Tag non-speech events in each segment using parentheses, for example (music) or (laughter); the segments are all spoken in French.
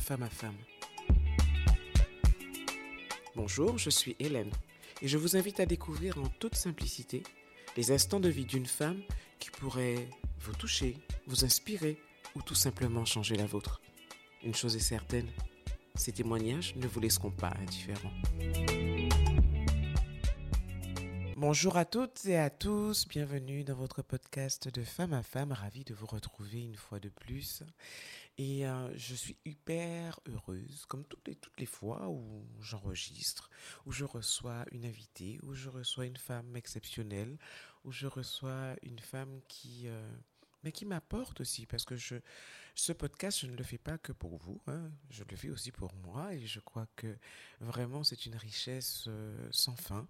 femme à femme. Bonjour, je suis Hélène et je vous invite à découvrir en toute simplicité les instants de vie d'une femme qui pourrait vous toucher, vous inspirer ou tout simplement changer la vôtre. Une chose est certaine, ces témoignages ne vous laisseront pas indifférents. Bonjour à toutes et à tous, bienvenue dans votre podcast de femme à femme, ravi de vous retrouver une fois de plus. Et euh, je suis hyper heureuse, comme toutes les, toutes les fois où j'enregistre, où je reçois une invitée, où je reçois une femme exceptionnelle, où je reçois une femme qui... Euh, mais qui m'apporte aussi, parce que ce podcast, je ne le fais pas que pour vous, hein, je le fais aussi pour moi, et je crois que vraiment c'est une richesse euh, sans fin.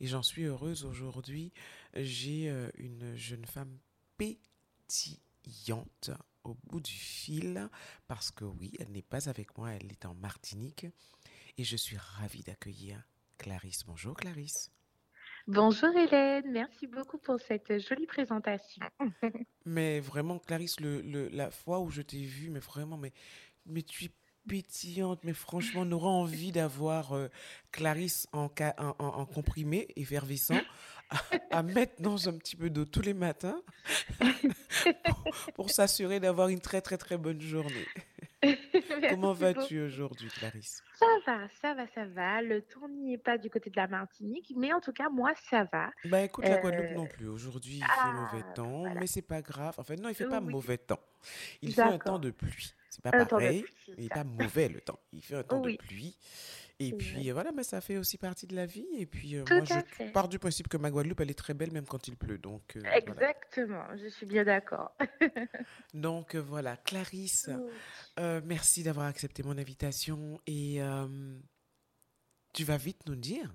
Et j'en suis heureuse aujourd'hui. J'ai une jeune femme pétillante au bout du fil, parce que oui, elle n'est pas avec moi, elle est en Martinique, et je suis ravie d'accueillir Clarisse. Bonjour Clarisse. Bonjour Hélène, merci beaucoup pour cette jolie présentation. (laughs) mais vraiment, Clarisse, le, la fois où je t'ai vue, mais vraiment, mais, mais tu es pétillante, mais franchement, on aura envie d'avoir euh, Clarisse en, en, en, comprimé, effervescent, (laughs) à, mettre dans un petit peu d'eau tous les matins (laughs) pour s'assurer d'avoir une très, très, très bonne journée. (laughs) Comment vas-tu aujourd'hui, Clarisse? Ça va, ça va, ça va. Le temps n'y est pas du côté de la Martinique, mais en tout cas, moi, ça va. Bah écoute, la Guadeloupe euh, non plus. Aujourd'hui, il fait ah, mauvais temps, mais c'est pas grave. En fait, non, il fait pas mauvais temps. Il fait un temps de pluie. C'est pas pareil, il n'est pas mauvais le temps. Il fait un temps de pluie. Et puis voilà, mais ça fait aussi partie de la vie. Et puis euh, moi, je pars du principe que ma Guadeloupe, elle est très belle même quand il pleut. Donc, euh, Exactement, je suis bien d'accord. (laughs) donc voilà, Clarisse, merci d'avoir accepté mon invitation. Et tu vas vite nous dire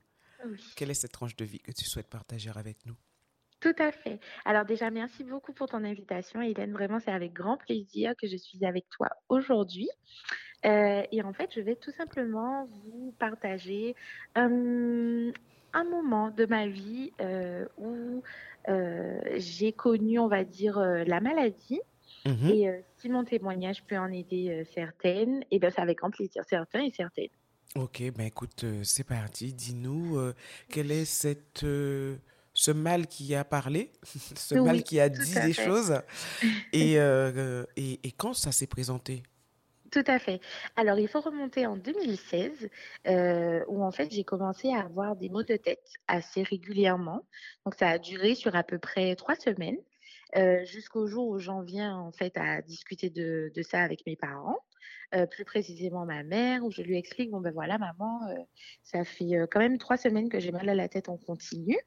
quelle est cette tranche de vie que tu souhaites partager avec nous. Tout à fait. Alors déjà, merci beaucoup pour ton invitation, Hélène. Vraiment, c'est avec grand plaisir que je suis avec toi aujourd'hui. Euh, et en fait, je vais tout simplement vous partager euh, un moment de ma vie euh, où j'ai connu, on va dire, la maladie. Mhm. Et si mon témoignage peut en aider certaines, et eh bien c'est avec grand plaisir, certains et certaines. Ok, ben écoute, c'est parti. Dis-nous, quelle est cette ce mal qui a parlé, (laughs) ce mal qui a dit des choses? (laughs) Euh, et, et, quand ça s'est présenté? Tout à fait. Alors, il faut remonter en 2016, euh, où en fait j'ai commencé à avoir des maux de tête assez régulièrement. Donc, ça a duré sur à peu près trois semaines, euh, jusqu'au jour où j'en viens en fait à discuter de, de ça avec mes parents. Euh, plus précisément ma mère, où je lui explique, bon ben voilà maman, euh, ça fait euh, quand même trois semaines que j'ai mal à la tête en continu.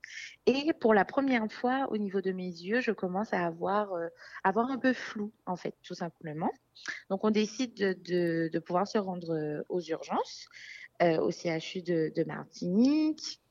Et pour la première fois, au niveau de mes yeux, je commence à avoir, avoir un peu flou, en fait, tout simplement. Donc on décide de, pouvoir se rendre aux urgences, au CHU de, de Martinique.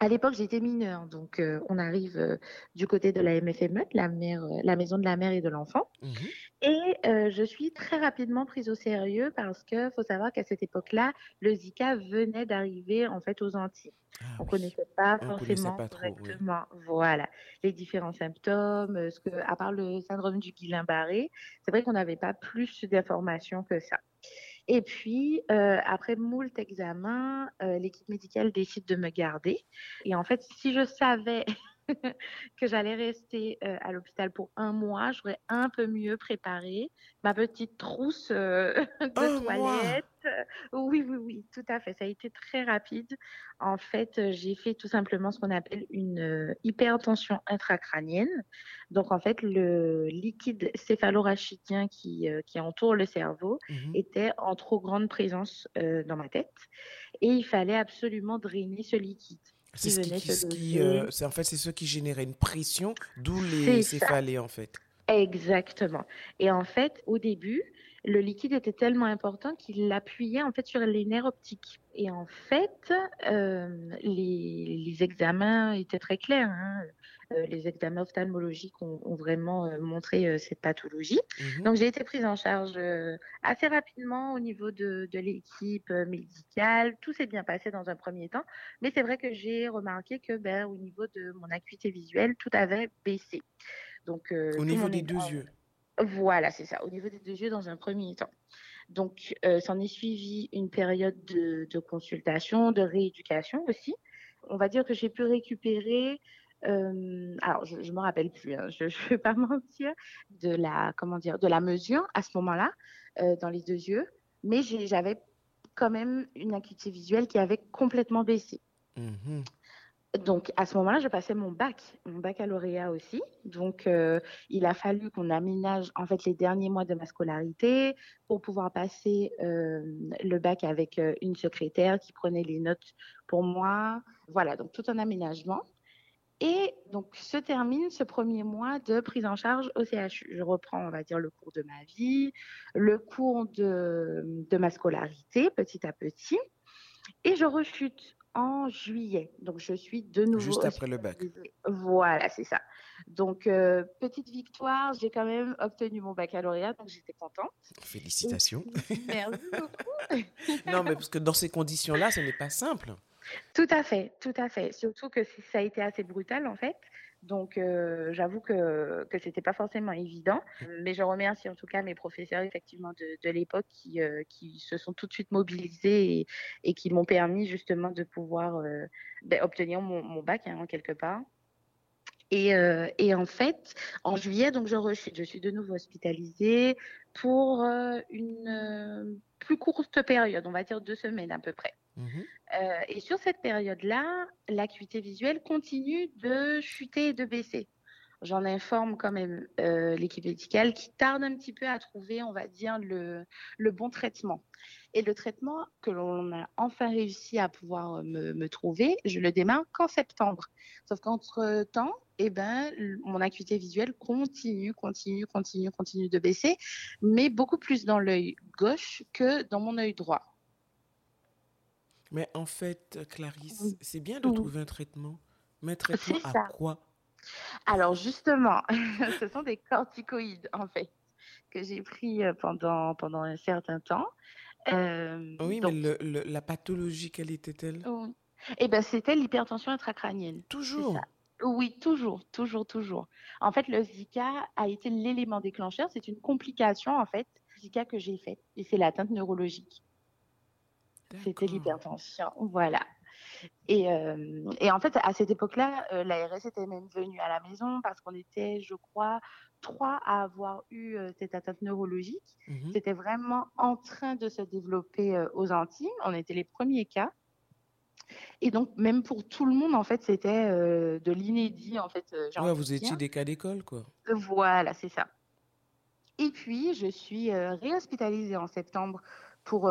À l'époque, j'étais mineure, donc on arrive du côté de la MFME, la, maison de la mère et de l'enfant. Mhm. Et je suis très rapidement prise au sérieux parce que faut savoir qu'à cette époque-là, le Zika venait d'arriver en fait aux Antilles. Ah on ne connaissait pas forcément correctement, voilà, les différents symptômes, ce que, à part le syndrome du Guillain-Barré, c'est vrai qu'on n'avait pas plus d'informations que ça. Et puis, euh, après moult examens, euh, l'équipe médicale décide de me garder. Et en fait, si je savais (laughs) que j'allais rester euh, à l'hôpital pour un mois, j'aurais un peu mieux préparé ma petite trousse euh, (laughs) de toilette. Oui, oui, oui, tout à fait. Ça a été très rapide. En fait, j'ai fait tout simplement ce qu'on appelle une euh, hypertension intracrânienne. Donc, en fait, le liquide céphalorachidien qui, qui entoure le cerveau mhm. était en trop grande présence dans ma tête. Et il fallait absolument drainer ce liquide. C'est ce qui, euh, en fait c'est ce qui générait une pression, d'où les céphalées en fait. Exactement. Et en fait, au début, le liquide était tellement important qu'il appuyait en fait sur les nerfs optiques. Et en fait, euh, les, les, examens étaient très clairs. Hein. Euh, les examens ophtalmologiques ont, ont vraiment euh, montré euh, cette pathologie. Mhm. Donc j'ai été prise en charge assez rapidement au niveau de, de l'équipe médicale. Tout s'est bien passé dans un premier temps, mais c'est vrai que j'ai remarqué que ben, au niveau de mon acuité visuelle, tout avait baissé. Donc au niveau des deux yeux. Voilà, c'est ça, au niveau des deux yeux dans un premier temps. Donc, euh, s'en est suivi une période de, de, consultation, de rééducation aussi. On va dire que j'ai pu récupérer, euh, alors je ne me rappelle plus, hein, je (laughs) ne vais pas mentir, de la, comment dire, de la mesure à ce moment-là euh, dans les deux yeux, mais j'avais quand même une acuité visuelle qui avait complètement baissé. Mmh donc à ce moment-là, je passais mon bac, mon baccalauréat aussi. Donc euh, il a fallu qu'on aménage en fait les derniers mois de ma scolarité pour pouvoir passer euh, le bac avec euh, une secrétaire qui prenait les notes pour moi. Voilà, donc tout un aménagement. Et donc se termine ce premier mois de prise en charge au CHU. Je reprends, on va dire, le cours de ma vie, le cours de, de ma scolarité petit à petit. Et je rechute en juillet. Donc, je suis de nouveau. Juste après le bac. Voilà, c'est ça. Donc, euh, petite victoire, j'ai quand même obtenu mon baccalauréat, donc j'étais contente. Félicitations. Merci beaucoup. (laughs) non, mais parce que dans ces conditions-là, ce n'est pas simple. Tout à fait, tout à fait. Surtout que ça a été assez brutal, en fait. Donc, euh, j'avoue que, que ce n'était pas forcément évident. Mais je remercie en tout cas mes professeurs, effectivement, de, de l'époque qui, euh, qui se sont tout de suite mobilisés et, qui m'ont permis justement de pouvoir euh, ben, obtenir mon, bac, hein, quelque part. Et, et, en fait, en juillet, donc je, je suis de nouveau hospitalisée pour une plus courte période, on va dire deux semaines à peu près. Mmh euh, et sur cette période-là, l'acuité visuelle continue de chuter et de baisser. J'en informe quand même euh, l'équipe médicale qui tarde un petit peu à trouver, on va dire, le, le bon traitement. Et le traitement que l'on a enfin réussi à pouvoir me, me trouver, je le démarre qu'en septembre. Sauf qu'entre-temps, eh ben, mon acuité visuelle continue, continue, continue, continue de baisser, mais beaucoup plus dans l'œil gauche que dans mon œil droit. Mais en fait, Clarisse, c'est bien de trouver un traitement. Mais un traitement à ça. quoi Alors justement, (laughs) ce sont des corticoïdes en fait que j'ai pris euh, pendant, pendant un certain temps. Euh, oui, donc, mais le, le, la pathologie, quelle était-elle? Oui. Eh ben, c'était l'hypertension intracrânienne. Toujours? Oui, toujours, toujours, toujours. En fait, le Zika a été l'élément déclencheur. C'est une complication, en fait, Zika que j'ai faite. Et c'est l'atteinte neurologique. C'était l'hypertension. Voilà. Et, euh, et, en fait, à cette époque-là, euh, l'ARS était même venue à la maison parce qu'on était, je crois, trois à avoir eu euh, cette atteinte neurologique. -hmm. C'était vraiment en train de se développer euh, aux Antilles. On était les premiers cas. Et donc, même pour tout le monde, en fait, c'était euh, de l'inédit, en fait. Ouais, vous étiez des cas d'école, quoi. Voilà, c'est ça. Et puis, je suis réhospitalisée en septembre pour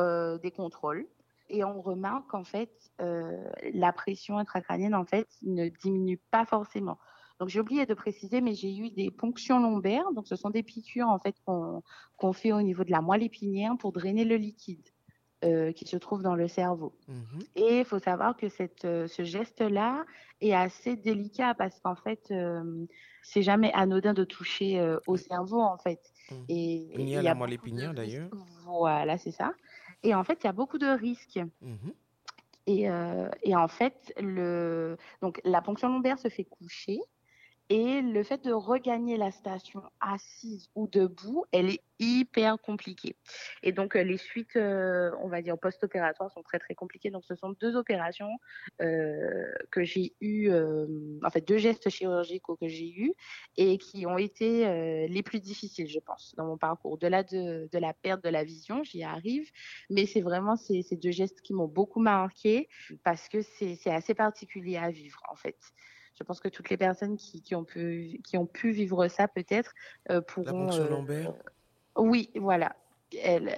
des contrôles et on remarque en fait euh, la pression intracrânienne en fait ne diminue pas forcément. Donc j'ai oublié de préciser, mais j'ai eu des ponctions lombaires. Donc ce sont des piqûres en fait qu'on qu fait au niveau de la moelle épinière pour drainer le liquide euh, qui se trouve dans le cerveau. Mmh. Et il faut savoir que cette, euh, ce geste-là est assez délicat parce qu'en fait euh, c'est jamais anodin de toucher au cerveau en fait. Mmh. Et, il y a la moelle épinière d'ailleurs. Voilà, c'est ça. Et en fait, il y a beaucoup de risques. Mmh. Et, euh, et, en fait, le... Donc, la ponction lombaire se fait coucher. Et le fait de regagner la station assise ou debout, elle est hyper compliquée. Et donc, les suites, euh, on va dire, post-opératoires sont très, très compliquées. Donc, ce sont deux opérations euh, que j'ai eues, euh, en fait, deux gestes chirurgicaux que j'ai eus et qui ont été euh, les plus difficiles, je pense, dans mon parcours. De, de, la perte de la vision, j'y arrive. Mais c'est vraiment ces, ces, deux gestes qui m'ont beaucoup marqué parce que c'est assez particulier à vivre, en fait je pense que toutes les personnes qui, qui, ont, pu, qui ont pu vivre ça peut-être euh, pourront. La euh, lombaire. oui, voilà. Elles,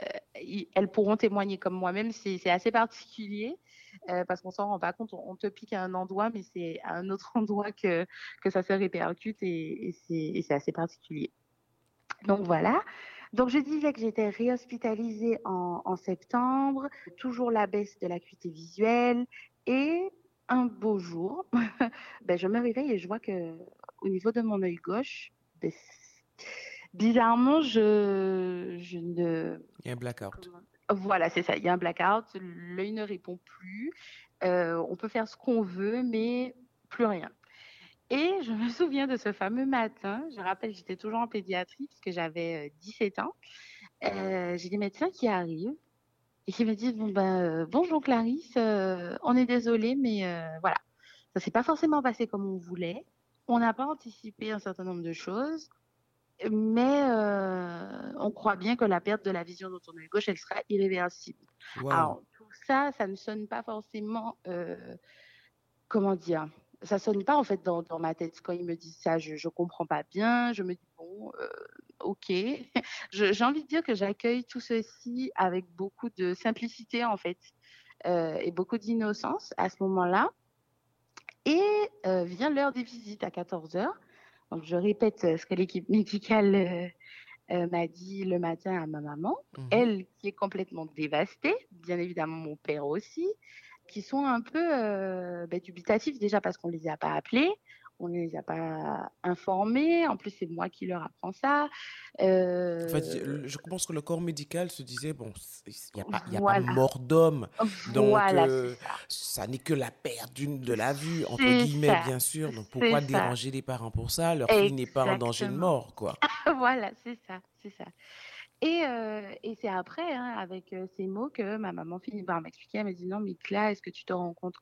elles pourront témoigner comme moi-même. C'est assez particulier euh, parce qu'on s'en rend pas compte. On, on, te pique à un endroit, mais c'est à un autre (laughs) endroit que, que ça se répercute et, et c'est assez particulier. Donc voilà. Donc je disais que j'étais réhospitalisée en, en septembre, toujours la baisse de l'acuité visuelle et un beau jour, (laughs) ben, je me réveille et je vois que au niveau de mon œil gauche, ben, bizarrement, je, je ne. Il y a un blackout. Voilà, c'est ça. Il y a un blackout. L'œil ne répond plus. Euh, on peut faire ce qu'on veut, mais plus rien. Et je me (laughs) souviens de ce fameux matin, je rappelle, j'étais toujours en pédiatrie parce que j'avais euh, 17 ans. Euh, j'ai des médecins qui arrivent et qui me disent bon ben euh, bonjour Clarisse, euh, on est désolé mais euh, voilà, ça s'est pas forcément passé comme on voulait. On n'a pas anticipé un certain nombre de choses, mais euh, on croit bien que la perte de la vision de ton œil gauche, elle sera irréversible. Alors tout ça, ça ne sonne pas forcément, euh, comment dire, ça sonne pas en fait dans, dans ma tête quand ils me disent ça. Je, je comprends pas bien. Je me dis bon, euh, ok. (laughs) J'ai envie de dire que j'accueille tout ceci avec beaucoup de simplicité en fait euh, et beaucoup d'innocence à ce moment-là. Et euh, vient l'heure des visites à 14 heures. Donc je répète euh, ce que l'équipe médicale euh, m'a dit le matin à ma maman Mhm. elle qui est complètement dévastée, bien évidemment mon père aussi, qui sont un peu ben, dubitatifs déjà parce qu'on les a pas appelés, on ne les a pas informés, en plus c'est moi qui leur apprends ça. Euh, En fait, le- je pense que le corps médical se disait, bon, il n'y a, pas- y a pas Voilà. mort d'homme, (laughs) donc voilà, euh, ça. ça n'est que la perte d'une de la vue, entre guillemets, ça, bien sûr. Donc pourquoi ça. déranger les parents pour ça? Leur fille n'est pas en danger de mort, quoi. (laughs) voilà, c'est ça, c'est ça. Et, euh, et c'est après, hein, avec euh, ces mots, que ma maman finit par m'expliquer. Elle me dit non, mais Cla, est-ce que tu te rends compte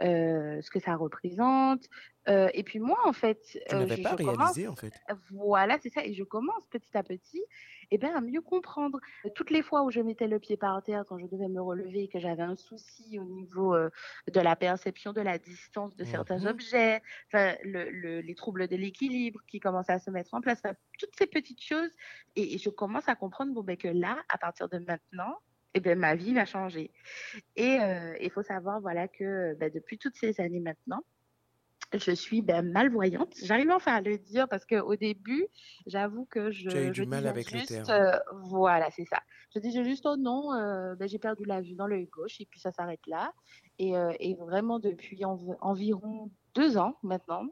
euh, ce que ça représente? Euh, Et puis moi, en fait, Tu euh, je, pas je commence, réalisé, en fait. voilà, c'est ça, et je commence petit à petit, eh ben, à mieux comprendre. Toutes les fois où je mettais le pied par terre, quand je devais me relever, que j'avais un souci au niveau euh, de la perception de la distance de certains Mhm. objets, enfin, le, le- les troubles de l'équilibre qui commencent à se mettre en place, toutes ces petites choses. Et, et je commence à comprendre bon, ben, que là, à partir de maintenant, eh ben, ma vie va changer. Et euh, il faut savoir voilà, que ben, depuis toutes ces années maintenant, je suis ben, malvoyante. J'arrive enfin à le dire parce qu'au début, j'avoue que je, Tu as eu du mal avec le juste, terme. euh, voilà, c'est ça. Je disais juste, oh non, euh, ben, j'ai perdu la vue dans l'œil gauche et puis ça s'arrête là. Et, euh, et vraiment, depuis env- environ deux ans maintenant,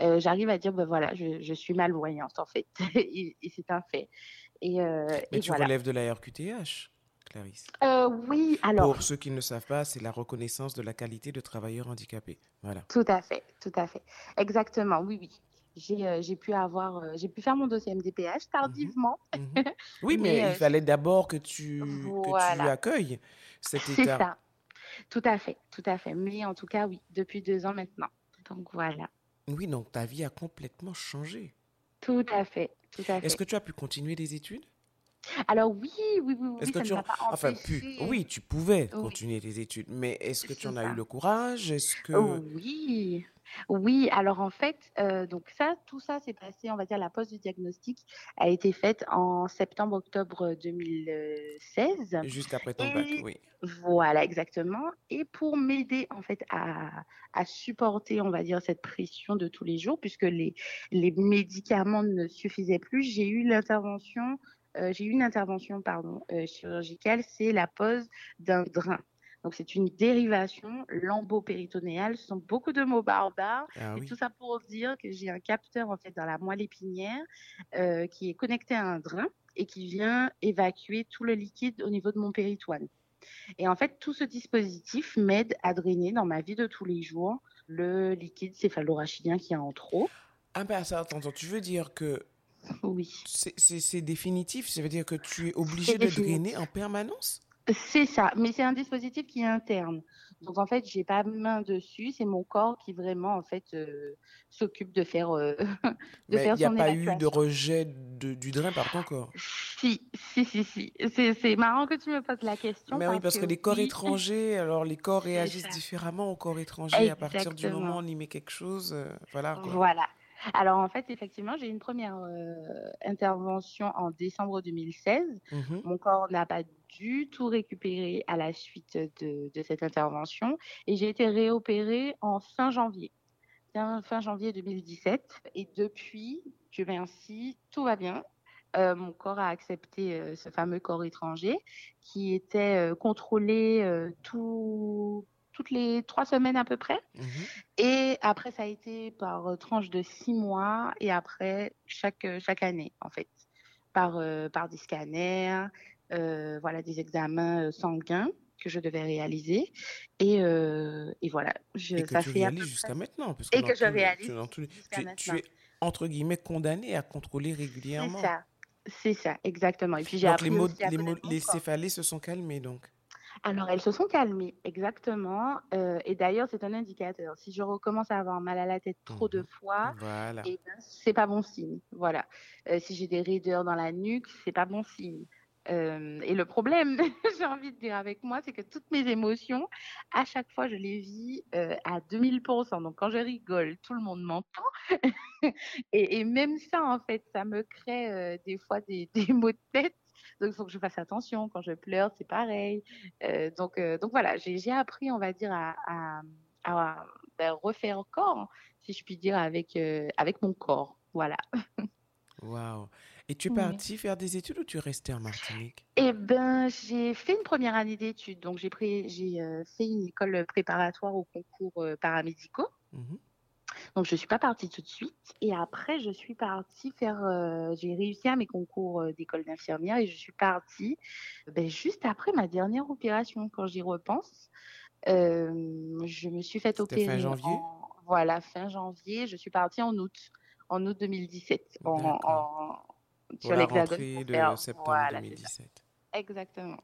j'arrive à dire, ben voilà, je, je suis malvoyante en fait. (laughs) et et c'est un fait. Et, Mais et tu voilà. relèves de la RQTH, Clarisse. Euh, oui, alors, Pour ceux qui ne savent pas, c'est la reconnaissance de la qualité de travailleur handicapé. Voilà. tout à fait, tout à fait. Exactement, oui, oui. J'ai euh, j'ai pu avoir, euh, j'ai pu faire mon dossier MDPH tardivement. Mhm. Oui, (laughs) mais Mais, il euh, fallait d'abord que tu, que tu accueilles cet C'est état. ça. Tout à fait, tout à fait. Mais en tout cas, oui, depuis deux ans maintenant. Donc voilà. Oui, donc ta vie a complètement changé. Tout à fait, tout à Est-ce fait. que tu as pu continuer des études? Alors oui, oui, oui, Est-ce oui, que tu en... pas Enfin, pu. Oui, tu pouvais Oui, continuer tes études, mais est-ce que tu en as eu le courage? Est-ce que... Oui, oui. Alors en fait, euh, donc ça, tout ça s'est passé, on va dire, la pose du diagnostic a été faite en septembre-octobre 2016. Juste après ton bac, oui. voilà, exactement. Et pour m'aider en fait à, à supporter, on va dire, cette pression de tous les jours, puisque les, les médicaments ne suffisaient plus, j'ai eu l'intervention, euh, j'ai eu une intervention, pardon, euh, chirurgicale, c'est la pose d'un drain. Donc c'est une dérivation lambeau-péritonéale. Ce sont beaucoup de mots barbares. Ah Et oui. tout ça pour dire que j'ai un capteur en fait dans la moelle épinière euh, qui est connecté à un drain et qui vient évacuer tout le liquide au niveau de mon péritoine. Et en fait, tout ce dispositif m'aide à drainer dans ma vie de tous les jours le liquide céphalorachidien qui est en trop. Ah ben ça, attends, tu veux dire que Oui, c'est définitif? Ça veut dire que tu es obligé de drainer en permanence? C'est ça, mais c'est un dispositif qui est interne. Donc en fait, j'ai pas main dessus, c'est mon corps qui vraiment en fait euh, s'occupe de faire euh, (laughs) de Mais faire il n'y a pas eu de rejet de- du drain par ton corps? Si, si, si, si. C'est marrant que tu me poses la question Mais oui, parce que que les corps oui, étrangers, alors les corps réagissent différemment aux corps étrangers à partir du moment où on y met quelque chose. euh, voilà quoi. Voilà. Alors en fait, effectivement, j'ai eu une première euh, intervention en décembre 2016. Mhm. Mon corps n'a pas du tout récupéré à la suite de, de cette intervention et j'ai été réopérée en fin janvier. Fin, fin janvier 2017. Et depuis, Dieu merci, tout va bien. Euh, mon corps a accepté euh, ce fameux corps étranger qui était contrôlé tout- toutes les trois semaines à peu près. Mhm. Et après, ça a été par euh, tranche de six mois et après chaque, euh, chaque année, en fait, par, euh, par des scanners, euh, voilà, des examens sanguins. que je devais réaliser. Et, euh, et voilà, je, Et que ça tu réalises jusqu'à maintenant, parce que Et que je les, tu, réalise les- tu, tu maintenant. es, entre guillemets condamné à contrôler C'est régulièrement. ça, c'est ça, exactement. Et puis j'ai les, appris mots, aussi à les, les céphalées se sont calmées, donc. Alors, elles se sont calmées, exactement. euh, et d'ailleurs, c'est un indicateur. Si je recommence à avoir mal à la tête trop de Mhm. fois, Voilà. eh ben, c'est pas bon signe. Voilà. Euh, si j'ai des raideurs dans la nuque, c'est pas bon signe. Euh, et le problème, (laughs) j'ai envie de dire avec moi, c'est que toutes mes émotions, à chaque fois, je les vis euh, à 2000%. Donc, quand je rigole, tout le monde m'entend. (laughs) et, et même ça, en fait, ça me crée euh, des fois des, (laughs) des maux de tête. Donc, il faut que je fasse attention. Quand je pleure, c'est pareil. Euh, donc, euh, donc, voilà, j'ai appris, on va dire, à, à, à, ben, refaire corps, si je puis dire, avec, euh, avec mon corps. Voilà. Waouh. Et tu es Oui. parti faire des études ou tu es resté en Martinique? Eh ben, j'ai fait une première année d'études. Donc, j'ai pris, j'ai fait une école préparatoire aux concours paramédicaux. Mhm. Donc, je suis pas partie tout de suite. Et après, je suis partie faire. euh, j'ai réussi à mes concours euh, d'école d'infirmière et je suis partie ben, juste après ma dernière opération. Quand j'y repense, euh, je me suis fait C'était fin opérer janvier? en voilà fin janvier. Je suis partie en août, en août 2017, en, en- sur rentrée pour de faire. septembre Voilà, c'est ça. 2017. Exactement.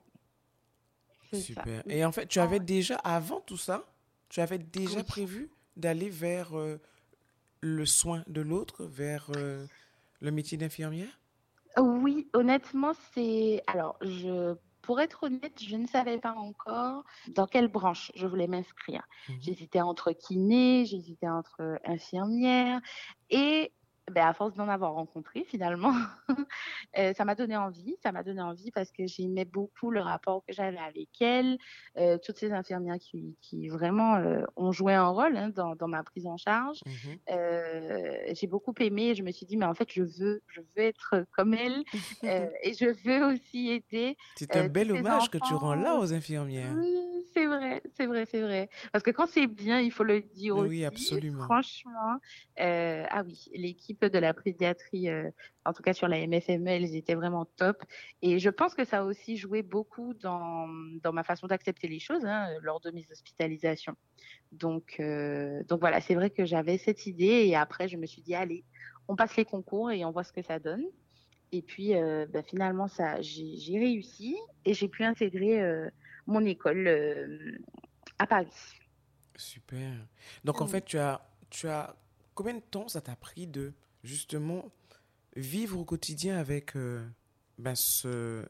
Ça. Super. Et en fait, tu Ah avais déjà, avant tout ça, tu avais déjà Oui. prévu d'aller vers euh, le soin de l'autre, vers euh, le métier d'infirmière? Oui, honnêtement, c'est. Alors, je. Pour être honnête, je ne savais pas encore dans quelle branche je voulais m'inscrire. Mhm. J'hésitais entre kiné, j'hésitais entre infirmière et ben, à force d'en avoir rencontré finalement, (laughs) euh, ça m'a donné envie. Ça m'a donné envie parce que j'aimais beaucoup le rapport que j'avais avec elles, euh, toutes ces infirmières qui, qui vraiment euh, ont joué un rôle hein, dans, dans ma prise en charge. Euh, j'ai beaucoup aimé je me suis dit, mais en fait, je veux, je veux être comme elles (laughs) euh, et je veux aussi aider C'est un bel hommage que tu rends là aux infirmières. Oui, c'est vrai, c'est vrai, c'est vrai. Parce que quand c'est bien, il faut le dire Oui, aussi. absolument. Franchement, ah oui, l'équipe de la pédiatrie, euh, en tout cas sur la MFME, elles étaient vraiment top. Et je pense que ça a aussi joué beaucoup dans, dans ma façon d'accepter les choses hein, lors de mes hospitalisations. Donc, euh, donc voilà, c'est vrai que j'avais cette idée et après, je me suis dit, allez, on passe les concours et on voit ce que ça donne. Et puis, euh, bah, finalement, ça, j'ai réussi et j'ai pu intégrer mon école à Paris. Super. Donc en Oui. fait, tu as, tu as combien de temps ça t'a pris de justement vivre au quotidien avec euh, ben, ce,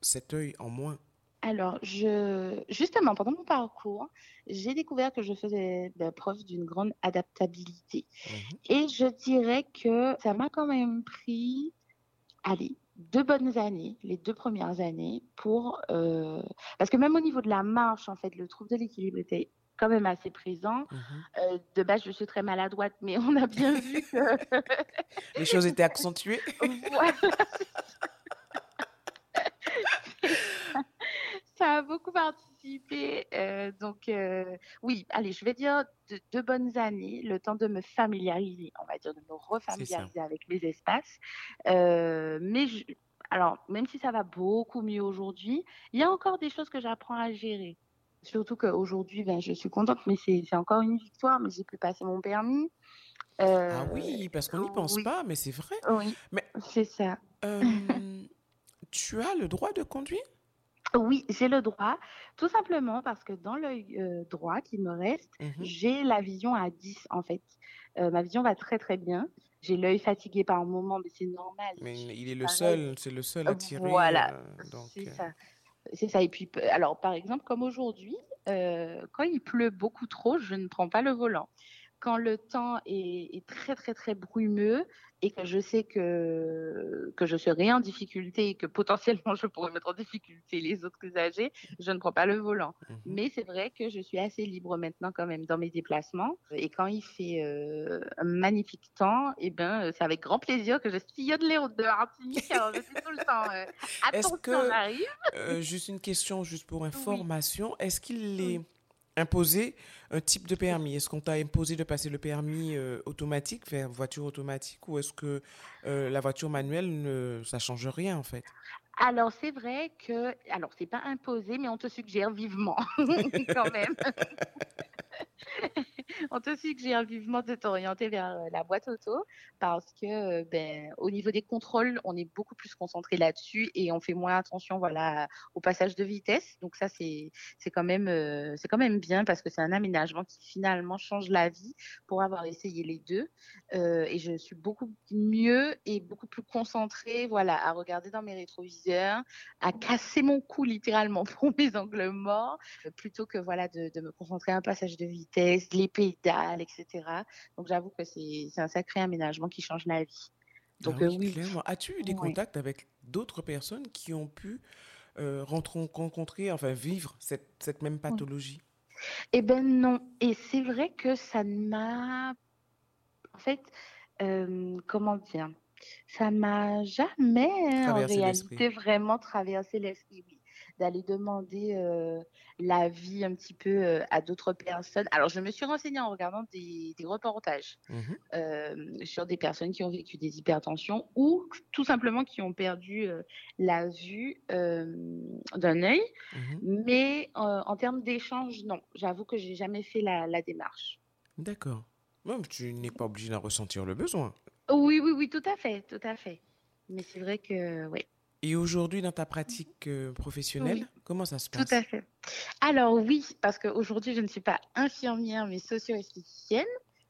cet œil en moins? Alors, je, justement, pendant mon parcours, j'ai découvert que je faisais bah, preuve d'une grande adaptabilité. Mhm. Et je dirais que ça m'a quand même pris, allez, deux bonnes années, les deux premières années, pour... euh, Parce que même au niveau de la marche, en fait, le trouble de l'équilibre était quand même assez présent. Mhm. Euh, de base, je suis très maladroite, mais on a bien vu que... (laughs) Les choses étaient accentuées? (laughs) Voilà, (laughs) ça a beaucoup participé. euh, donc, euh, oui, allez, je vais dire de- deux bonnes années, le temps de me familiariser, on va dire, de me refamiliariser avec mes espaces. Euh, mais, je- alors, même si ça va beaucoup mieux aujourd'hui, il y a encore des choses que j'apprends à gérer. Surtout qu'aujourd'hui, ben, je suis contente, mais c'est encore une victoire, mais j'ai pu passer mon permis. Ah Euh, oui, parce qu'on n'y pense oui, pas, mais c'est vrai. oui, Mais c'est ça. euh, (laughs) tu as le droit de conduire? Oui, j'ai le droit, tout simplement parce que dans l'œil euh, droit qui me reste, Mhm. j'ai la vision à 10 en fait. Euh, ma vision va très très bien. J'ai l'œil fatigué par moment, mais c'est normal. Mais il est le seul, c'est le seul à tirer. Voilà, euh, c'est euh, ça. C'est ça. Et puis, alors, par exemple, comme aujourd'hui, euh, quand il pleut beaucoup trop, je ne prends pas le volant. Quand le temps est très, très, très brumeux et que je sais que, que je serai en difficulté et que potentiellement je pourrais mettre en difficulté les autres usagers, je ne prends pas le volant. mhm. Mais c'est vrai que je suis assez libre maintenant quand même dans mes déplacements. Et quand il fait euh, un magnifique temps, eh ben, euh, c'est avec grand plaisir que je sillonne les routes de Martinique. Alors, je suis tout le temps, euh, (laughs) attention, que, on arrive. euh, juste une question, juste pour Oui, information, est-ce qu'il est oui. Imposer un type de permis? Est-ce qu'on t'a imposé de passer le permis euh, automatique vers voiture automatique ou est-ce que euh, la voiture manuelle, ne, ça change rien en fait? Alors, c'est vrai que, alors, c'est pas imposé, mais on te suggère vivement, (laughs) quand même. (laughs) on te suggère vivement de t'orienter vers euh, la boîte auto parce que euh, ben, au niveau des contrôles, on est beaucoup plus concentré là-dessus et on fait moins attention voilà au passage de vitesse. Donc ça c'est quand même euh, quand même bien parce que c'est un aménagement qui finalement change la vie pour avoir essayé les deux et je suis beaucoup mieux et beaucoup plus concentrée voilà à regarder dans mes rétroviseurs, à casser mon cou littéralement (laughs) pour mes angles morts plutôt que voilà de, me concentrer à un passage de vitesse, les etc. Donc j'avoue que c'est un sacré aménagement qui change la vie. Ah Donc oui, oui. As-tu eu des contacts avec d'autres personnes qui ont pu euh, rencontrer, enfin vivre cette, cette même pathologie? Eh ben non. Et c'est vrai que ça m'a, en fait, euh, comment dire, ça m'a jamais en réalité vraiment traversé l'esprit d'aller demander euh, l'avis un petit peu euh, à d'autres personnes. Alors, je me suis renseignée en regardant des, reportages mmh sur des personnes qui ont vécu des hypertensions ou tout simplement qui ont perdu la vue d'un œil. Mmh Mais en termes d'échange, non, j'avoue que j'ai jamais fait la, la démarche. D'accord. Même tu n'es pas obligé d'en ressentir le besoin. Oui, oui, oui, tout à fait, tout à fait. Mais c'est vrai que, oui. Et aujourd'hui, dans ta pratique euh, professionnelle, comment ça se passe? Tout à fait. Alors oui, parce qu'aujourd'hui, je ne suis pas infirmière, mais socio-esthéticienne.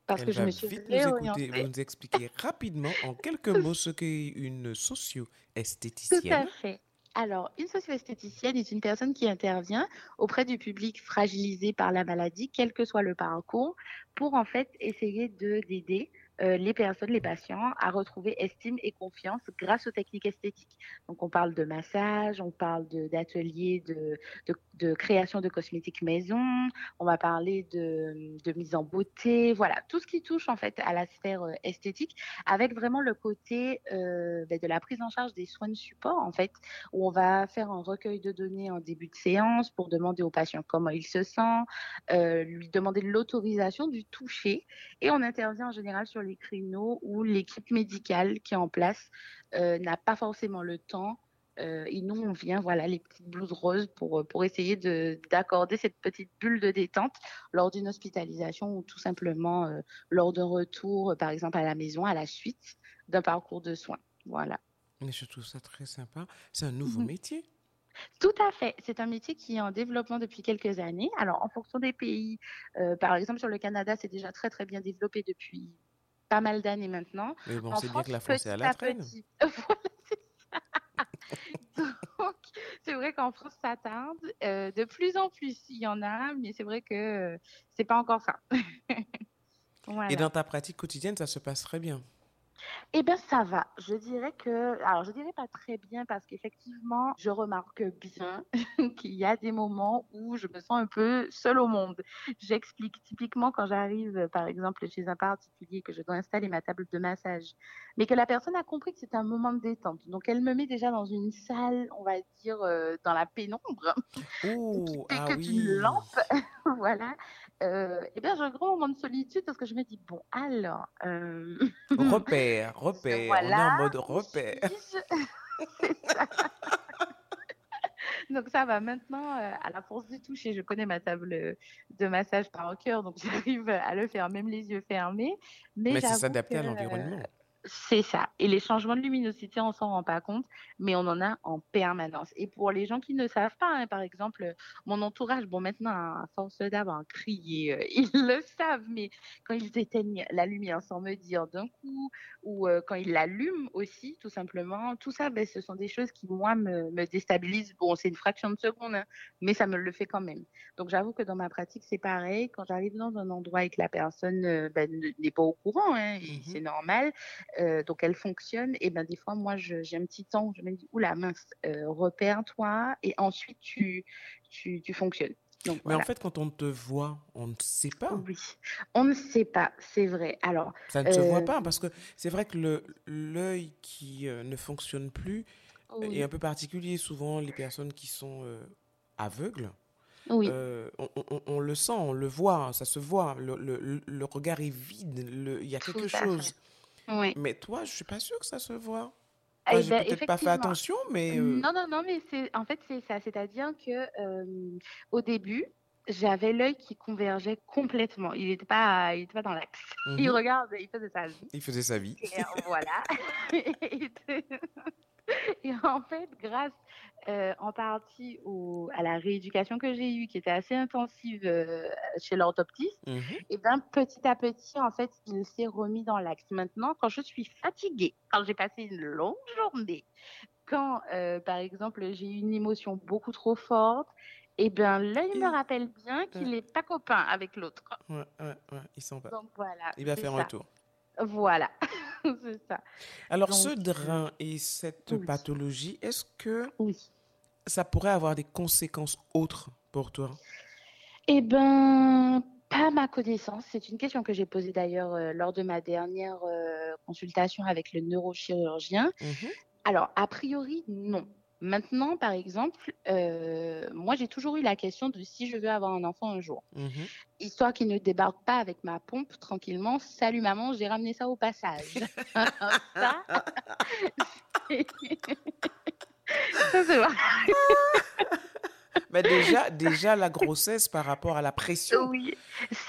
Parce que je me suis vite nous, écouter, vous nous expliquer rapidement, en quelques mots, ce qu'est une socio-esthéticienne. Tout à fait. Alors, une socio-esthéticienne est une personne qui intervient auprès du public fragilisé par la maladie, quel que soit le parcours, pour en fait essayer de d'aider euh, les personnes, les patients, à retrouver estime et confiance grâce aux techniques esthétiques. Donc, on parle de massage, on parle d'ateliers de, création de cosmétiques maison, on va parler de, mise en beauté, voilà, tout ce qui touche en fait à la sphère euh, esthétique, avec vraiment le côté euh, ben, de la prise en charge des soins de support, en fait, où on va faire un recueil de données en début de séance pour demander au patient comment il se sent, lui demander l'autorisation du toucher, et on intervient en général sur les créneaux où l'équipe médicale qui est en place euh, n'a pas forcément le temps. Euh, et nous, on vient, voilà, les petites blouses roses pour, euh, pour essayer d'accorder cette petite bulle de détente lors d'une hospitalisation ou tout simplement lors d'un retour, par exemple, à la maison, à la suite d'un parcours de soins. Voilà. Mais je trouve ça très sympa. C'est un nouveau mhm. métier. Tout à fait. C'est un métier qui est en développement depuis quelques années. Alors, en fonction des pays, euh, par exemple, sur le Canada, c'est déjà très, très bien développé depuis pas mal d'années maintenant. Mais bon, c'est bien que la France est à la traîne. (laughs) (laughs) Donc, c'est vrai qu'en France, ça tarde. Euh, de plus en plus, il y en a, mais c'est vrai que euh, c'est pas encore ça. (laughs) Et dans ta pratique quotidienne, ça se passe très bien. Eh bien, ça va. Je dirais que, alors, je dirais pas très bien parce qu'effectivement, je remarque bien (laughs) qu'il y a des moments où je me sens un peu seule au monde. J'explique typiquement quand j'arrive, par exemple, chez un particulier que je dois installer ma table de massage, mais que la personne a compris que c'est un moment de détente. Donc, elle me met déjà dans une salle, on va dire, euh, dans la pénombre, oh, (laughs) ah que oui. lampe, (laughs) voilà. Euh, eh bien, j'ai un grand moment de solitude parce que je me dis, bon, alors. Euh... Repère, repère, on est en mode repère. (laughs) donc ça va maintenant euh, à la force du toucher. Je connais ma table de massage par cœur, donc (laughs) j'arrive à le faire même les yeux fermés. Mais, Mais c'est s'adapter à l'environnement. C'est ça. Et les changements de luminosité, on s'en rend pas compte, mais on en a en permanence. Et pour les gens qui ne savent pas, hein, par exemple, mon entourage, bon, maintenant, à force d'avoir crié, euh, (laughs) ils le savent, mais quand ils éteignent la lumière sans me dire d'un coup, ou euh, quand ils l'allument aussi, tout simplement, tout ça, ben, ce sont des choses qui, moi, me, me déstabilisent. Bon, c'est une fraction de seconde, hein, mais ça me le fait quand même. Donc, j'avoue que dans ma pratique, c'est pareil. Quand j'arrive dans un endroit et que la personne euh, ben, n'est pas au courant, hein, mmh c'est normal, euh, donc elle fonctionne. Et ben des fois, moi, j'ai un petit temps, je me dis, oula mince, euh, repère-toi, et ensuite tu, tu, tu fonctionnes. Donc, Mais en fait, quand on te voit, on ne sait pas. Oui, on ne sait pas, c'est vrai. Alors, ça ne se voit euh, pas parce que c'est vrai que l'œil qui ne fonctionne plus est un peu particulier. Souvent, les personnes qui sont aveugles Oui, euh, on, on- on le sent, on le voit, ça se voit, le, le- le regard est vide, il y a quelque chose. Oui. Mais toi, je suis pas sûre que ça se voit. Enfin, Eh j'ai ben, peut-être pas fait attention, mais euh, Non, non, non, mais c'est en fait c'est ça. C'est-à-dire que euh, au début, j'avais l'œil qui convergeait complètement. Il n'était pas, il était pas dans l'axe. Il mhm, regarde, il faisait sa vie. il faisait sa vie. Et euh, voilà. (laughs) (laughs) Et en fait, grâce euh, en partie au, à la rééducation que j'ai eue, qui était assez intensive euh, chez l'orthoptiste, Mhm, et bien petit à petit, en fait, il s'est remis dans l'axe. Maintenant, quand je suis fatiguée, quand j'ai passé une longue journée, quand, euh, par exemple, j'ai eu une émotion beaucoup trop forte, et bien me Il- rappelle bien qu'il n'est pas copain avec l'autre. ouais, ouais, ouais, il s'en va. Donc voilà, Il va faire un tour. Voilà, (laughs) c'est ça. Alors, ce Donc, euh, drain et cette oui, pathologie, est-ce que oui. ça pourrait avoir des conséquences autres pour toi? Eh ben, pas ma connaissance. C'est une question que j'ai posée d'ailleurs euh, lors de ma dernière euh, consultation avec le neurochirurgien. Mhm, Alors, a priori, non. Maintenant, par exemple, euh, moi, j'ai toujours eu la question de si je veux avoir un enfant un jour. mhm. Histoire qu'il ne débarque pas avec ma pompe tranquillement. Salut maman, j'ai ramené ça au passage. (laughs) ça, c'est- (laughs) ça, c'est. Mais déjà, déjà la grossesse par rapport à la pression. Oui,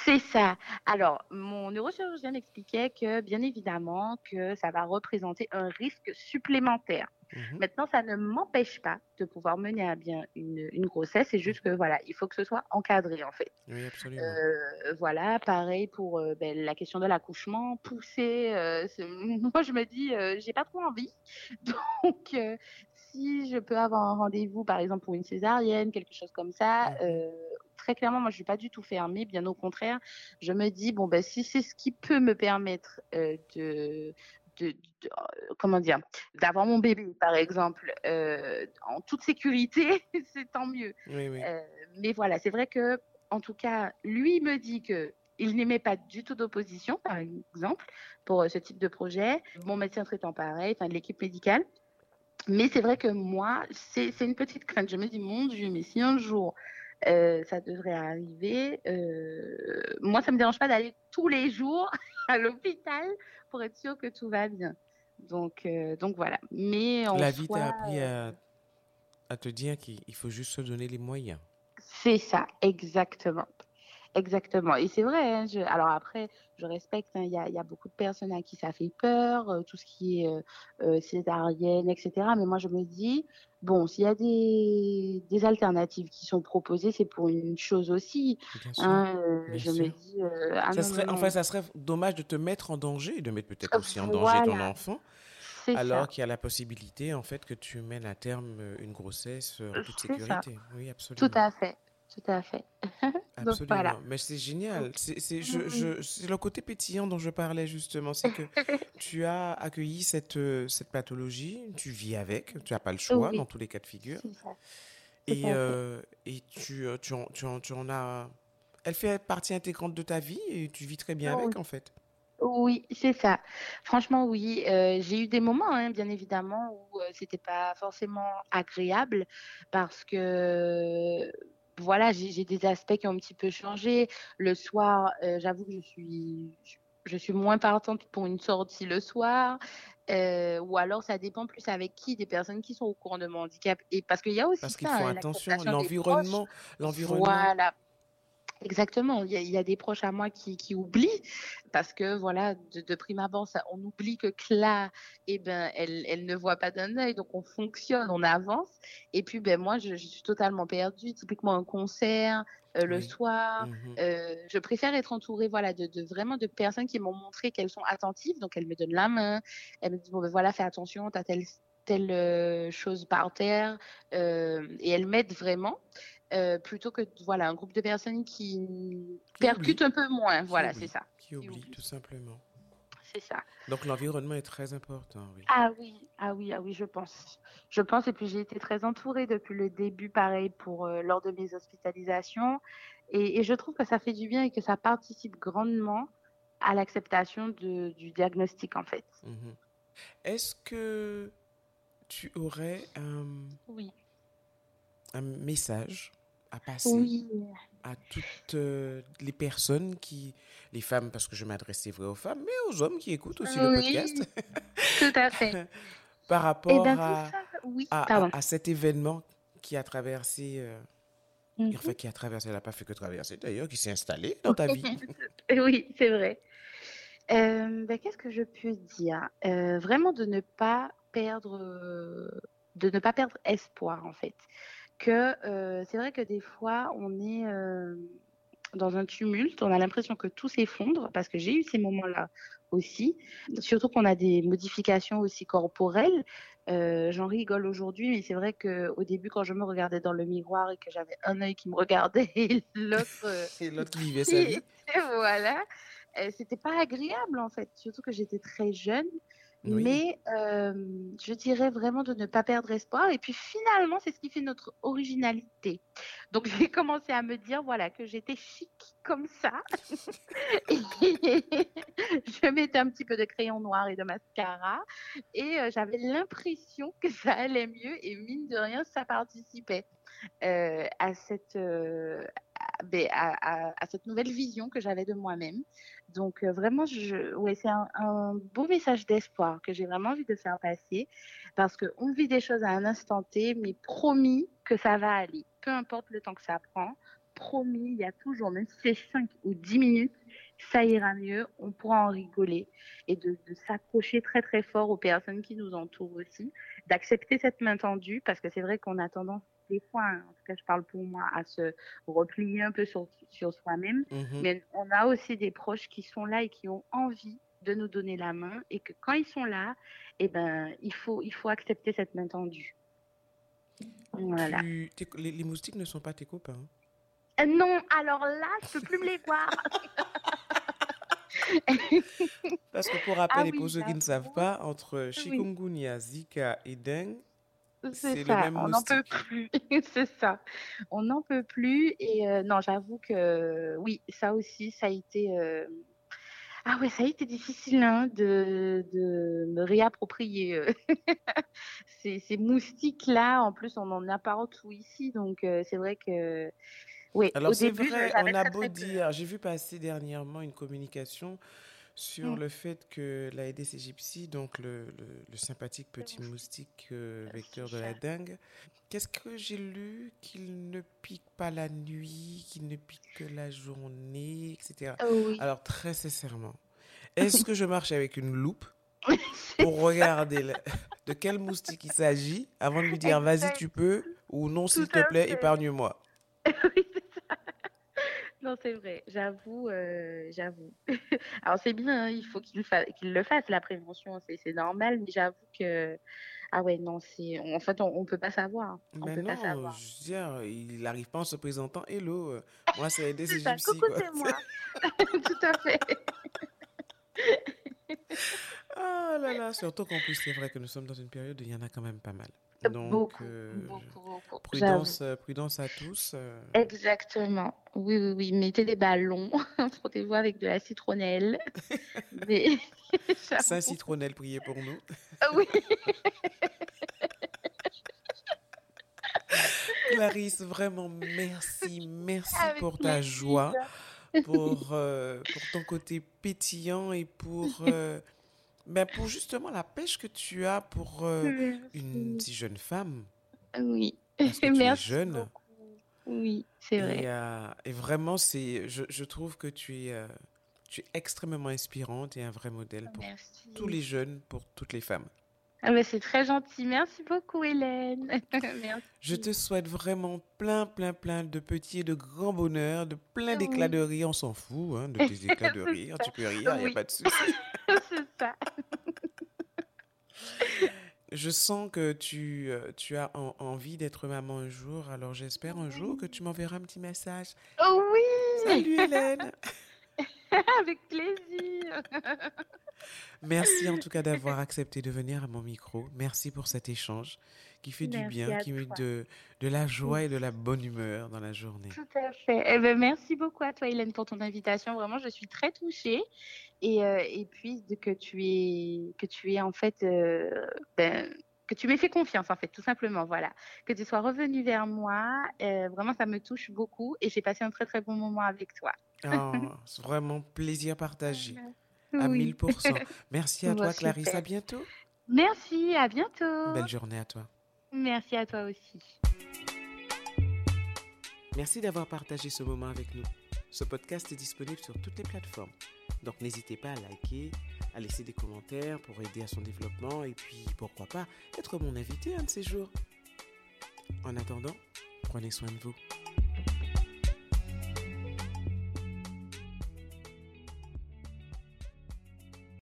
c'est ça. Alors, mon neurochirurgien m'expliquait que, bien évidemment, que ça va représenter un risque supplémentaire. Mhm, Maintenant, ça ne m'empêche pas de pouvoir mener à bien une, une grossesse. C'est juste que, voilà, il faut que ce soit encadré, en fait. Oui, absolument. Euh, voilà, pareil pour euh, ben, la question de l'accouchement, pousser. euh, (laughs) moi, je me dis, j'ai pas trop envie. (laughs) Donc, si je peux avoir un rendez-vous, par exemple, pour une césarienne, quelque chose comme ça, Mhm. très clairement, moi, je suis pas du tout fermée. Bien au contraire, je me dis, bon, ben, si c'est ce qui peut me permettre euh, de. De, de- euh, comment dire d'avoir mon bébé par exemple euh, en toute sécurité (laughs) c'est tant mieux Oui, oui. euh, mais voilà, c'est vrai que, en tout cas, lui me dit que il n'émet pas du tout d'opposition, par exemple, pour ce type de projet. Mon médecin traitant pareil, enfin de l'équipe médicale. Mais c'est vrai que moi, c'est une petite crainte. Je me dis, mon Dieu, mais si un jour euh, ça devrait arriver, euh, moi, ça me dérange pas d'aller tous les jours (laughs) à l'hôpital pour être sûr que tout va bien. Donc, euh, donc voilà. Mais en La vie t'a appris à, à te dire qu'il il faut juste se donner les moyens. C'est ça, exactement. Exactement. Et c'est vrai, hein, je- alors après, je respecte, hein, il y a, il y a beaucoup de personnes à qui ça fait peur, euh, tout ce qui est euh, euh, césarienne, etc. Mais moi, je me dis, bon, s'il y a des, des alternatives qui sont proposées, c'est pour une chose aussi. Hein, euh, je me dis, ah Ça non, serait, non, enfin, ça serait dommage de te mettre en danger de mettre peut-être aussi en danger ton enfant, alors qu'il y a la possibilité, en fait, que tu mènes à terme une grossesse en toute ça. sécurité. Oui, Tout absolument. à fait, tout à fait. (laughs) Donc voilà. Absolument. Mais c'est génial. C'est c'est- je, le côté pétillant dont je parlais justement. C'est que (laughs) tu as accueilli cette, euh, cette pathologie, tu vis avec, tu n'as pas le choix Oui, dans tous les cas de figure. Et, euh, et tu, euh, tu, en, tu, en, tu en as. Elle fait partie intégrante de ta vie et tu vis très bien Oui. avec en fait. Oui, c'est ça. Franchement, oui. Euh, j'ai eu des moments, hein, bien évidemment, où euh, c'était pas forcément agréable parce que, voilà, j'ai des aspects qui ont un petit peu changé. Le soir, euh, j'avoue que je suis, je, suis moins partante pour une sortie le soir. Euh, ou alors ça dépend plus avec qui, des personnes qui sont au courant de mon handicap. Et parce qu'il y a aussi Parce qu'ils ça, font hein, attention, l'environnement, l'environnement. Voilà. Exactement, il y, a, il y a des proches à moi qui, qui oublient parce que voilà, de, de prime abord, ça, on oublie que Cla, eh ben, elle, elle ne voit pas d'un œil, donc on fonctionne, on avance. Et puis, ben moi, je, je suis totalement perdue. Typiquement un concert euh, le Oui. soir, Mhm. euh, je préfère être entourée, voilà, de, de vraiment de personnes qui m'ont montré qu'elles sont attentives. Donc elles me donnent la main, elles me disent bon ben voilà, fais attention, t'as telle telle euh, chose par terre, euh, et elles m'aident vraiment. Euh, plutôt que voilà un groupe de personnes qui Qui percutent oublie, un peu moins. qui Voilà, c'est ça. qui oublie, oublie. tout simplement. C'est ça. Donc l'environnement est très important, oui. Ah oui, ah oui, ah oui, je pense. Je pense, et puis j'ai été très entourée depuis le début, pareil, pour euh, lors de mes hospitalisations. Et, et je trouve que ça fait du bien et que ça participe grandement à l'acceptation du diagnostic, en fait. Mhm. Est-ce que tu aurais un, Oui. Un message à passer Oui. à toutes euh, les personnes qui, les femmes, parce que je m'adresse c'est vrai aux femmes, mais aux hommes qui écoutent aussi le podcast, (laughs) tout à fait. (laughs) par Eh rapport tout à, ça, oui, à, pardon. à- à cet événement qui a traversé, euh, enfin qui a traversé, elle n'a pas fait que traverser d'ailleurs, qui s'est installé dans ta vie. (laughs) Oui, c'est vrai. Euh, ben, qu'est-ce que je peux dire? Euh, vraiment de ne pas perdre, de ne pas perdre espoir en fait. Que euh, c'est vrai que des fois on est euh, dans un tumulte, on a l'impression que tout s'effondre parce que j'ai eu ces moments-là aussi. Surtout qu'on a des modifications aussi corporelles. Euh, j'en rigole aujourd'hui, mais c'est vrai que au début quand je me regardais dans le miroir et que j'avais un œil qui me regardait (laughs) et l'autre Et l'autre qui vivait sa vie. et voilà. C'était pas agréable en fait, surtout que j'étais très jeune. Oui. Mais euh, je dirais vraiment de ne pas perdre espoir. Et puis finalement, c'est ce qui fait notre originalité. Donc (laughs) j'ai commencé à me dire voilà que j'étais chic comme ça. Et (laughs) (laughs) je mettais un petit peu de crayon noir et de mascara. Et euh, j'avais l'impression que ça allait mieux. Et mine de rien, ça participait euh, à cette à, ben, à- cette nouvelle vision que j'avais de moi-même. Donc euh, vraiment, je, c'est un, beau message d'espoir que j'ai vraiment envie de faire passer parce qu'on vit des choses à un instant T, mais promis que ça va aller. Peu importe le temps que ça prend, promis, il y a toujours, même si c'est 5 ou 10 minutes, ça ira mieux, on pourra en rigoler et de s'accrocher très très fort aux personnes qui nous entourent aussi, d'accepter cette main tendue parce que c'est vrai qu'on a tendance des fois, hein, en tout cas je parle pour moi, à se replier un peu sur, sur soi-même. Mhm. Mais on a aussi des proches qui sont là et qui ont envie de nous donner la main et que quand ils sont là, eh ben, il faut, il faut accepter cette main tendue. Voilà. Tu- les, les moustiques ne sont pas tes copains. hein. Euh, non, alors là, je peux plus me les voir. (laughs) Parce que pour rappel, Ah et oui, pour ceux qui ne savent pas, entre chikungunya, Zika et dengue, C'est ça, on n'en peut plus. (laughs) C'est ça. On n'en peut plus. Et euh, non, j'avoue que oui, ça aussi, ça a été. euh, Ah ouais, ça a été difficile hein, de, de me réapproprier euh, (laughs) ces, ces moustiques-là. En plus, on en a partout ici. Donc, c'est vrai que. Oui, Alors c'est vrai, on a beau dire, j'ai vu passer dernièrement une communication sur Mm. le fait que l'Aedes aegypti, donc le, le- le sympathique petit moustique euh, vecteur de la dengue, qu'est-ce que j'ai lu? Qu'il ne pique pas la nuit, qu'il ne pique que la journée, etc. Ah oui, Alors très sincèrement, (laughs) est-ce que je marche avec une loupe pour regarder de quel moustique il s'agit avant de lui dire vas-y tu peux ou non s'il te plaît épargne-moi? (laughs) Oui. Non, c'est vrai, j'avoue, euh, j'avoue. (laughs) Alors c'est bien, hein, il faut qu'il fa- le fasse, la prévention, c'est normal, mais j'avoue que, ah ouais, non, c'est, en fait, on, on peut pas savoir, on Ben peut pas savoir. je veux dire, il n'arrive pas en se présentant Hello, euh, moi c'est Aedes (laughs) C'est coucou, c'est moi. (laughs) Tout à fait. Ah là là, surtout qu'en plus c'est vrai que nous sommes dans une période où il y en a quand même pas mal. Donc Beaucoup, euh, beaucoup, beaucoup, prudence, prudence à tous. euh, Exactement. Oui, oui, oui. Mettez des ballons, (laughs) frottez-vous avec de la citronnelle. (laughs) Mais (laughs) Saint. Citronnelle, priez pour nous. Ah Oui, Clarisse, vraiment merci, merci avec pour ta joie, pour, euh, pour ton côté pétillant et pour, euh, ben pour justement la pêche que tu as pour euh, une Merci. si jeune femme, Oui. parce que tu es Merci jeune. beaucoup. Oui, c'est Et, vrai. euh, et vraiment, c'est, je, je trouve que tu es, euh, tu es extrêmement inspirante et un vrai modèle pour tous les jeunes, pour toutes les femmes. Ah bah, c'est très gentil. Merci beaucoup, Hélène. (laughs) Je te souhaite vraiment plein, plein, plein de petits et de grands bonheurs, de plein d'éclats Oui, de rire. On s'en fout hein, de tes (laughs) éclats de rire. Tu peux rire, il n'y a pas de souci. (laughs) c'est ça. (laughs) Je sens que tu, euh, tu as en- envie d'être maman un jour. Alors j'espère un jour que tu m'enverras un petit message. Oh oui, Salut Hélène. (laughs) avec plaisir. Merci en tout cas d'avoir accepté de venir à mon micro. Merci pour cet échange qui fait du bien, qui met toi. de, de la joie et de la bonne humeur dans la journée. Tout à fait. Eh ben, merci beaucoup à toi, Hélène, pour ton invitation. Vraiment, je suis très touchée. Et, euh, et puis, que tu es, que tu es en fait, euh, ben, que tu m'aies fait confiance en fait, tout simplement, voilà. Que tu sois revenu vers moi, euh, vraiment ça me touche beaucoup et j'ai passé un très très bon moment avec toi. Oh, (laughs) c'est vraiment plaisir partagé. À 1000%. (laughs) Merci à toi, Clarisse. À bientôt. Merci, à bientôt. Belle journée à toi. Merci à toi aussi. Merci d'avoir partagé ce moment avec nous. Ce podcast est disponible sur toutes les plateformes. Donc n'hésitez pas à liker, à laisser des commentaires pour aider à son développement et puis pourquoi pas être mon invité un de ces jours. En attendant, prenez soin de vous.